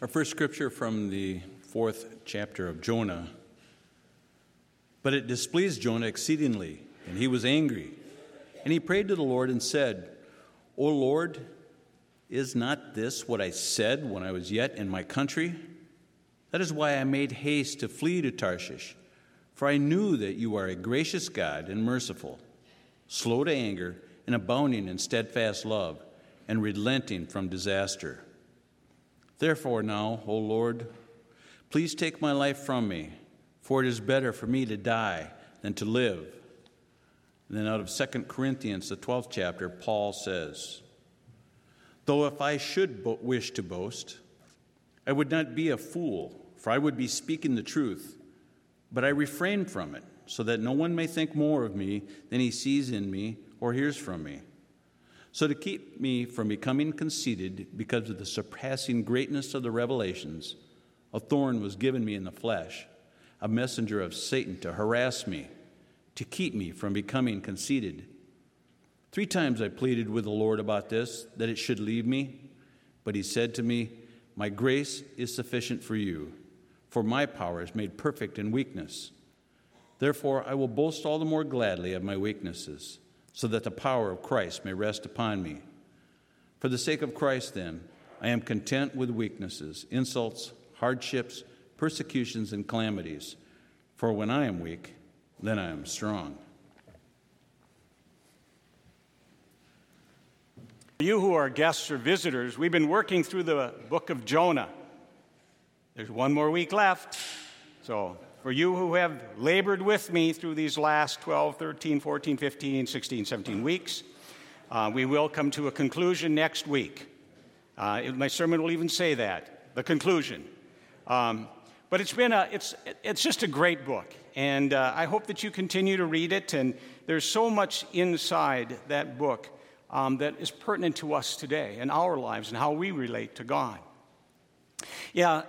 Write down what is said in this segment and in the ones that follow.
Our first scripture from the fourth chapter of Jonah. But it displeased Jonah exceedingly, and he was angry. And he prayed to the Lord and said, O Lord, is not this what I said when I was yet in my country? That is why I made haste to flee to Tarshish, for I knew that you are a gracious God and merciful, slow to anger, and abounding in steadfast love, and relenting from disaster. Therefore, now, O Lord, please take my life from me, for it is better for me to die than to live. And then out of 2 Corinthians, the 12th chapter, Paul says, Though if I should bo- wish to boast, I would not be a fool, for I would be speaking the truth. But I refrain from it, so that no one may think more of me than he sees in me or hears from me. So, to keep me from becoming conceited because of the surpassing greatness of the revelations, a thorn was given me in the flesh, a messenger of Satan to harass me, to keep me from becoming conceited. Three times I pleaded with the Lord about this, that it should leave me. But he said to me, My grace is sufficient for you, for my power is made perfect in weakness. Therefore, I will boast all the more gladly of my weaknesses, so that the power of Christ may rest upon me. For the sake of Christ, then, I am content with weaknesses, insults, hardships, persecutions, and calamities. For when I am weak, then I am strong. You who are guests or visitors, we've been working through the book of Jonah. There's one more week left. So, for you who have labored with me through these last 12, 13, 14, 15, 16, 17 weeks, uh, we will come to a conclusion next week. Uh, my sermon will even say that the conclusion. Um, but it's been a, it's, it's just a great book. And uh, I hope that you continue to read it. And there's so much inside that book um, that is pertinent to us today and our lives and how we relate to God. Yeah,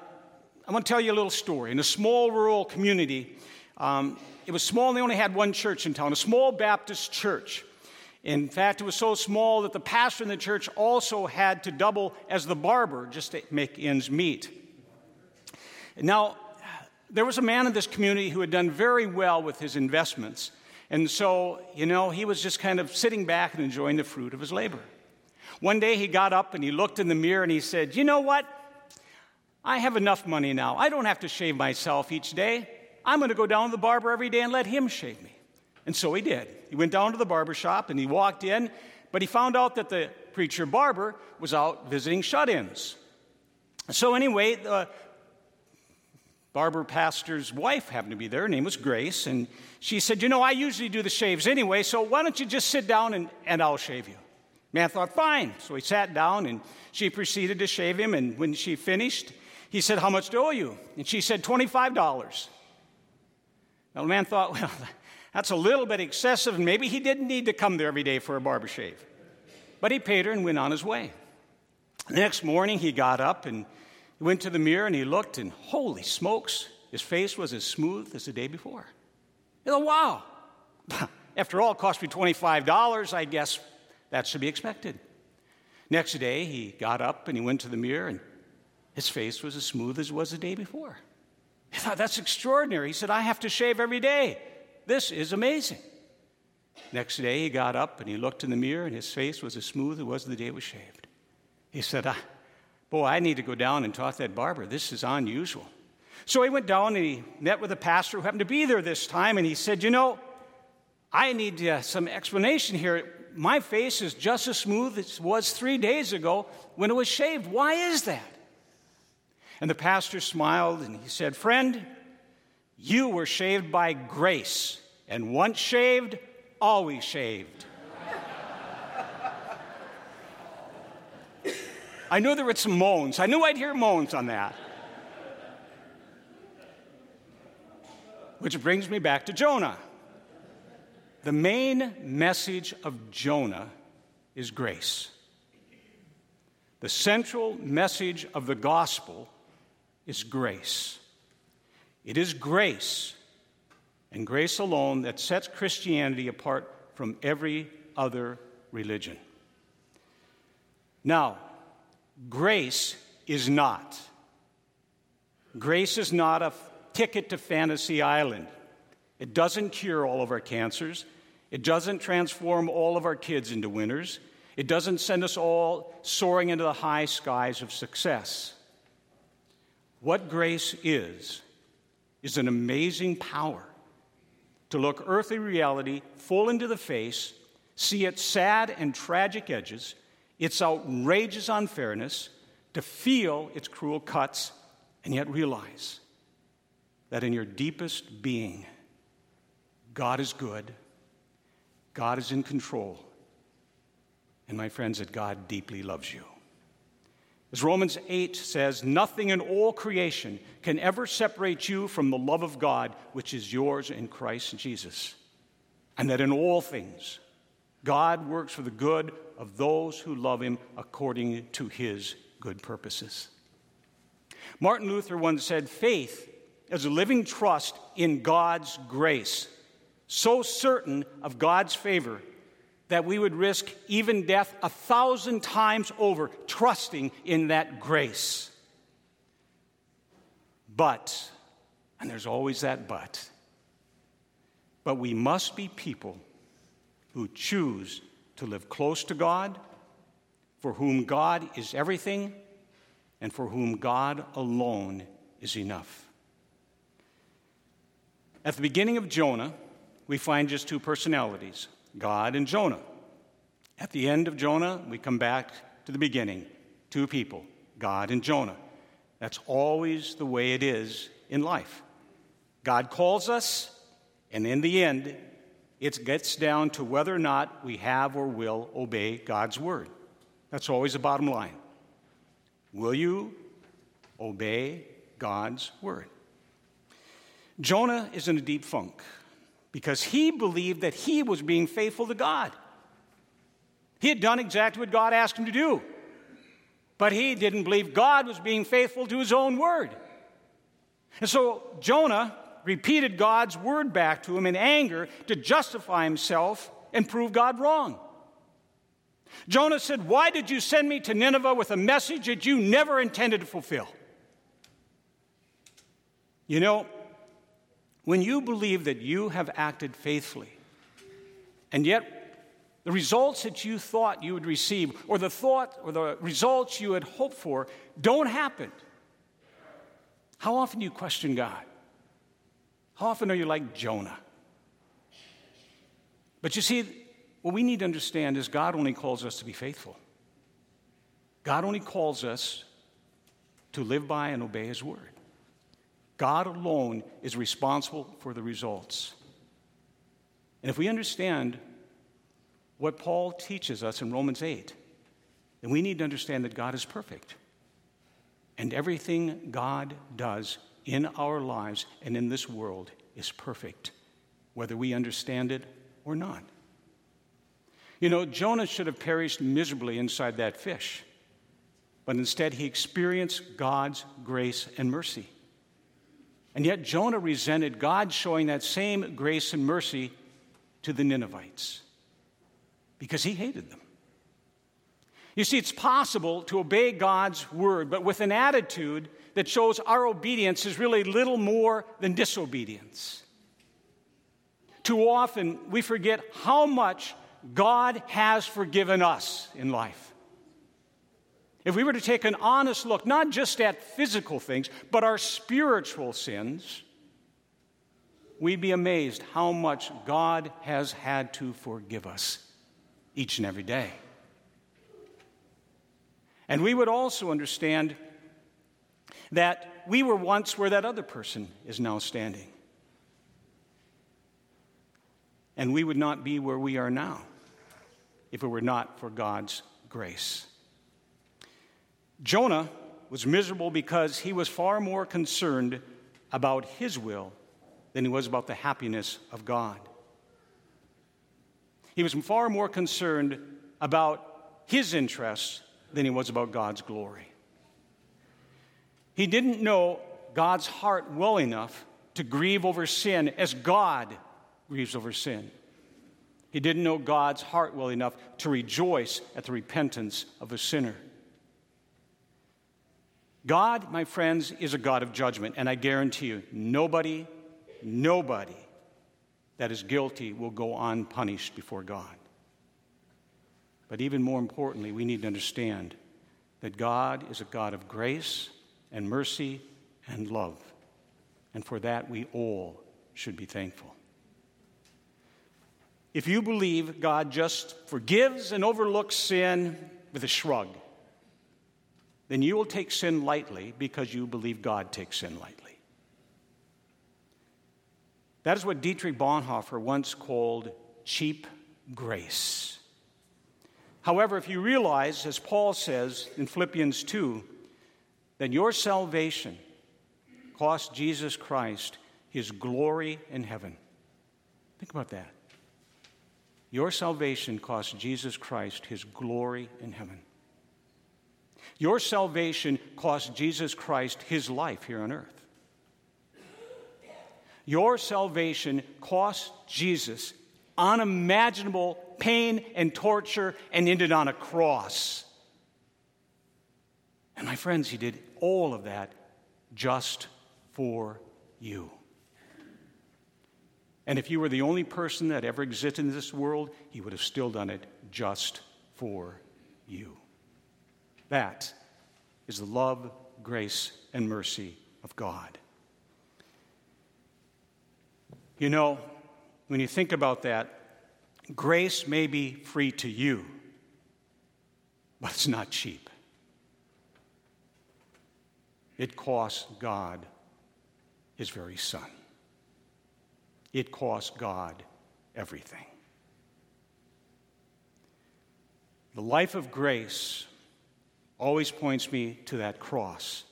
I'm going to tell you a little story. In a small rural community, um, it was small and they only had one church in town, a small Baptist church. In fact, it was so small that the pastor in the church also had to double as the barber just to make ends meet. Now, there was a man in this community who had done very well with his investments. And so, you know, he was just kind of sitting back and enjoying the fruit of his labor. One day he got up and he looked in the mirror and he said, You know what? I have enough money now. I don't have to shave myself each day. I'm going to go down to the barber every day and let him shave me. And so he did. He went down to the barber shop and he walked in, but he found out that the preacher barber was out visiting shut ins. So, anyway, the barber pastor's wife happened to be there. Her name was Grace. And she said, You know, I usually do the shaves anyway, so why don't you just sit down and, and I'll shave you? Man thought, Fine. So he sat down and she proceeded to shave him. And when she finished, he said, How much do I owe you? And she said, $25. Now the man thought, Well, that's a little bit excessive, and maybe he didn't need to come there every day for a barber shave. But he paid her and went on his way. The next morning, he got up and he went to the mirror and he looked, and holy smokes, his face was as smooth as the day before. You know, wow. After all, it cost me $25. I guess that should be expected. Next day, he got up and he went to the mirror, and his face was as smooth as it was the day before. He thought, that's extraordinary. He said, I have to shave every day. This is amazing. Next day, he got up and he looked in the mirror, and his face was as smooth as it was the day it was shaved. He said, ah, Boy, I need to go down and talk to that barber. This is unusual. So he went down and he met with a pastor who happened to be there this time, and he said, You know, I need uh, some explanation here. My face is just as smooth as it was three days ago when it was shaved. Why is that? And the pastor smiled and he said, Friend, you were shaved by grace, and once shaved, always shaved. I knew there were some moans. I knew I'd hear moans on that. Which brings me back to Jonah. The main message of Jonah is grace. The central message of the gospel is grace. It is grace, and grace alone, that sets Christianity apart from every other religion. Now, Grace is not Grace is not a ticket to Fantasy Island. It doesn't cure all of our cancers. It doesn't transform all of our kids into winners. It doesn't send us all soaring into the high skies of success. What grace is, is an amazing power to look earthly reality full into the face, see its sad and tragic edges, its outrageous unfairness, to feel its cruel cuts, and yet realize that in your deepest being, God is good, God is in control, and my friends, that God deeply loves you. As Romans 8 says, nothing in all creation can ever separate you from the love of God, which is yours in Christ Jesus. And that in all things, God works for the good of those who love him according to his good purposes. Martin Luther once said, Faith is a living trust in God's grace, so certain of God's favor that we would risk even death a thousand times over, trusting in that grace. But, and there's always that but, but we must be people who choose to live close to God, for whom God is everything, and for whom God alone is enough. At the beginning of Jonah, we find just two personalities God and Jonah. At the end of Jonah, we come back to the beginning two people, God and Jonah. That's always the way it is in life. God calls us, and in the end, it gets down to whether or not we have or will obey God's word. That's always the bottom line. Will you obey God's word? Jonah is in a deep funk because he believed that he was being faithful to God. He had done exactly what God asked him to do, but he didn't believe God was being faithful to his own word. And so Jonah repeated God's word back to him in anger to justify himself and prove God wrong. Jonah said, Why did you send me to Nineveh with a message that you never intended to fulfill? You know, when you believe that you have acted faithfully, and yet the results that you thought you would receive, or the thought or the results you had hoped for, don't happen, how often do you question God? How often are you like Jonah? But you see, what we need to understand is God only calls us to be faithful. God only calls us to live by and obey His word. God alone is responsible for the results. And if we understand what Paul teaches us in Romans 8, then we need to understand that God is perfect. And everything God does in our lives and in this world is perfect, whether we understand it or not. You know, Jonah should have perished miserably inside that fish, but instead he experienced God's grace and mercy. And yet Jonah resented God showing that same grace and mercy to the Ninevites because he hated them. You see, it's possible to obey God's word, but with an attitude that shows our obedience is really little more than disobedience. Too often, we forget how much God has forgiven us in life. If we were to take an honest look, not just at physical things, but our spiritual sins, we'd be amazed how much God has had to forgive us each and every day. And we would also understand that we were once where that other person is now standing. And we would not be where we are now if it were not for God's grace. Jonah was miserable because he was far more concerned about his will than he was about the happiness of God. He was far more concerned about his interests than he was about God's glory. He didn't know God's heart well enough to grieve over sin as God grieves over sin. He didn't know God's heart well enough to rejoice at the repentance of a sinner. God, my friends, is a God of judgment, and I guarantee you, nobody, nobody that is guilty will go unpunished before God. But even more importantly, we need to understand that God is a God of grace and mercy and love. And for that, we all should be thankful. If you believe God just forgives and overlooks sin with a shrug, then you will take sin lightly because you believe God takes sin lightly. That is what Dietrich Bonhoeffer once called cheap grace. However, if you realize, as Paul says in Philippians 2, that your salvation cost Jesus Christ his glory in heaven. Think about that. Your salvation cost Jesus Christ his glory in heaven. Your salvation cost Jesus Christ his life here on earth. Your salvation cost Jesus unimaginable pain and torture and ended on a cross. And my friends, he did all of that just for you. And if you were the only person that ever existed in this world, he would have still done it just for you. That is the love, grace, and mercy of God. You know, when you think about that, grace may be free to you, but it's not cheap. It costs God his very son. It costs God everything. The life of grace always points me to that cross.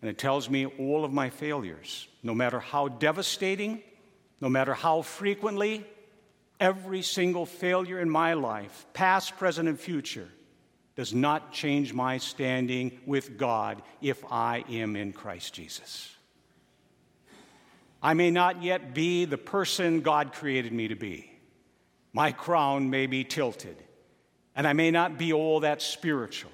And it tells me all of my failures, no matter how devastating, no matter how frequently, every single failure in my life, past, present, and future, does not change my standing with God if I am in Christ Jesus. I may not yet be the person God created me to be. My crown may be tilted, and I may not be all that spiritual.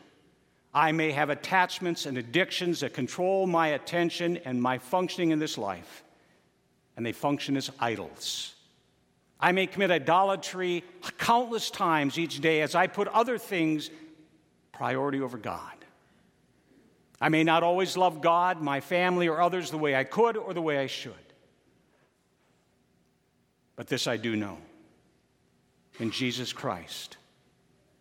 I may have attachments and addictions that control my attention and my functioning in this life, and they function as idols. I may commit idolatry countless times each day as I put other things priority over God. I may not always love God, my family, or others the way I could or the way I should. But this I do know in Jesus Christ,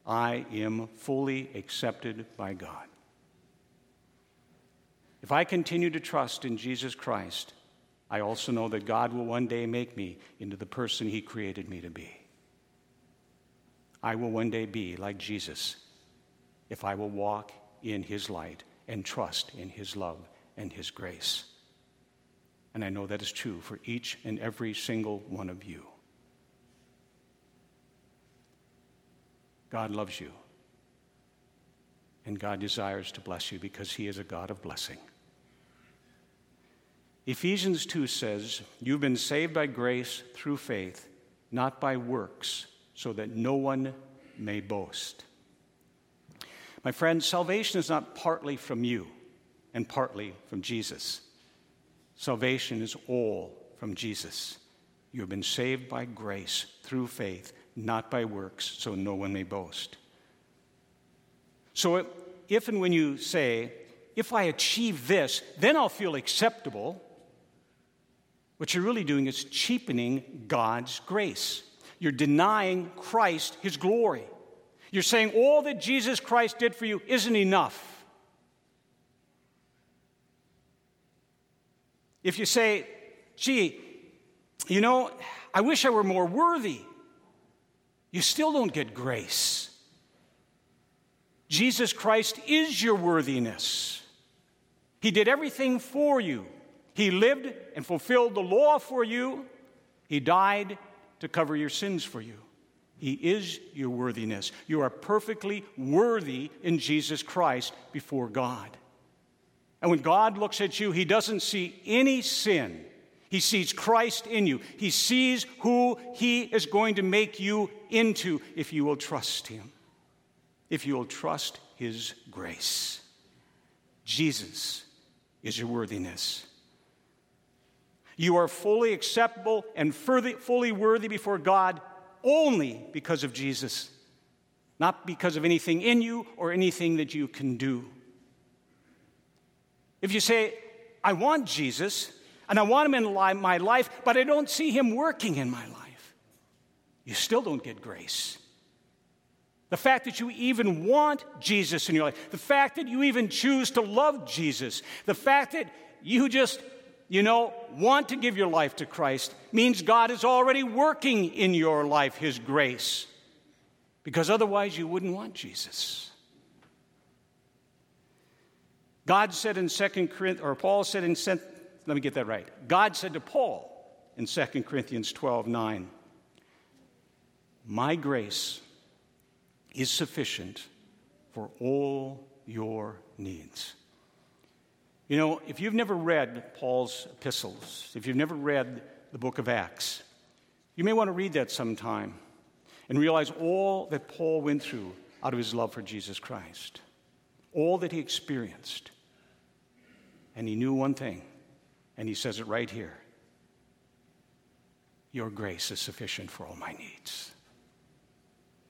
I am fully accepted by God. If I continue to trust in Jesus Christ, I also know that God will one day make me into the person He created me to be. I will one day be like Jesus if I will walk in His light and trust in His love and His grace. And I know that is true for each and every single one of you. God loves you. And God desires to bless you because He is a God of blessing. Ephesians 2 says, You've been saved by grace through faith, not by works, so that no one may boast. My friend, salvation is not partly from you and partly from Jesus. Salvation is all from Jesus. You have been saved by grace through faith, not by works, so no one may boast. So, if and when you say, if I achieve this, then I'll feel acceptable, what you're really doing is cheapening God's grace. You're denying Christ his glory. You're saying all that Jesus Christ did for you isn't enough. If you say, gee, you know, I wish I were more worthy, you still don't get grace. Jesus Christ is your worthiness. He did everything for you. He lived and fulfilled the law for you. He died to cover your sins for you. He is your worthiness. You are perfectly worthy in Jesus Christ before God. And when God looks at you, He doesn't see any sin. He sees Christ in you. He sees who He is going to make you into if you will trust Him, if you will trust His grace. Jesus is your worthiness. You are fully acceptable and fully worthy before God only because of Jesus, not because of anything in you or anything that you can do. If you say, I want Jesus and I want him in my life, but I don't see him working in my life, you still don't get grace. The fact that you even want Jesus in your life, the fact that you even choose to love Jesus, the fact that you just you know, want to give your life to Christ means God is already working in your life His grace. Because otherwise, you wouldn't want Jesus. God said in 2 Corinthians, or Paul said in, let me get that right. God said to Paul in 2 Corinthians 12 9, My grace is sufficient for all your needs. You know, if you've never read Paul's epistles, if you've never read the book of Acts, you may want to read that sometime and realize all that Paul went through out of his love for Jesus Christ, all that he experienced. And he knew one thing, and he says it right here Your grace is sufficient for all my needs.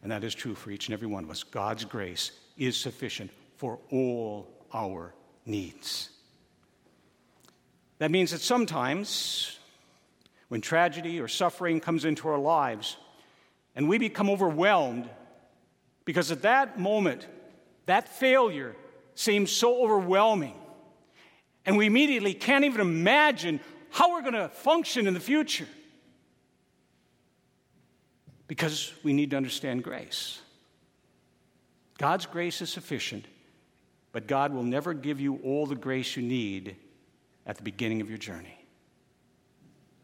And that is true for each and every one of us. God's grace is sufficient for all our needs. That means that sometimes, when tragedy or suffering comes into our lives, and we become overwhelmed, because at that moment, that failure seems so overwhelming, and we immediately can't even imagine how we're going to function in the future. Because we need to understand grace. God's grace is sufficient, but God will never give you all the grace you need at the beginning of your journey.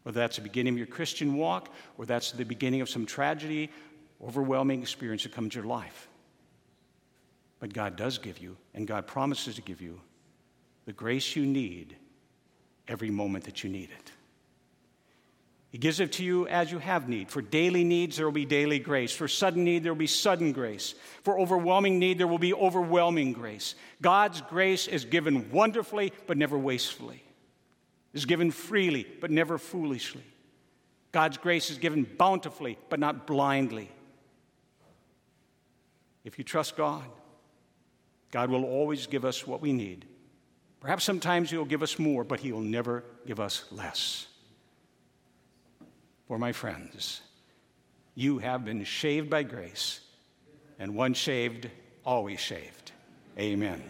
Whether that's the beginning of your Christian walk, or that's the beginning of some tragedy, overwhelming experience that comes your life. But God does give you, and God promises to give you, the grace you need every moment that you need it. He gives it to you as you have need. For daily needs, there will be daily grace. For sudden need, there will be sudden grace. For overwhelming need, there will be overwhelming grace. God's grace is given wonderfully, but never wastefully is given freely, but never foolishly. God's grace is given bountifully, but not blindly. If you trust God, God will always give us what we need. Perhaps sometimes He'll give us more, but He'll never give us less. For my friends, you have been shaved by grace, and once shaved, always shaved. Amen.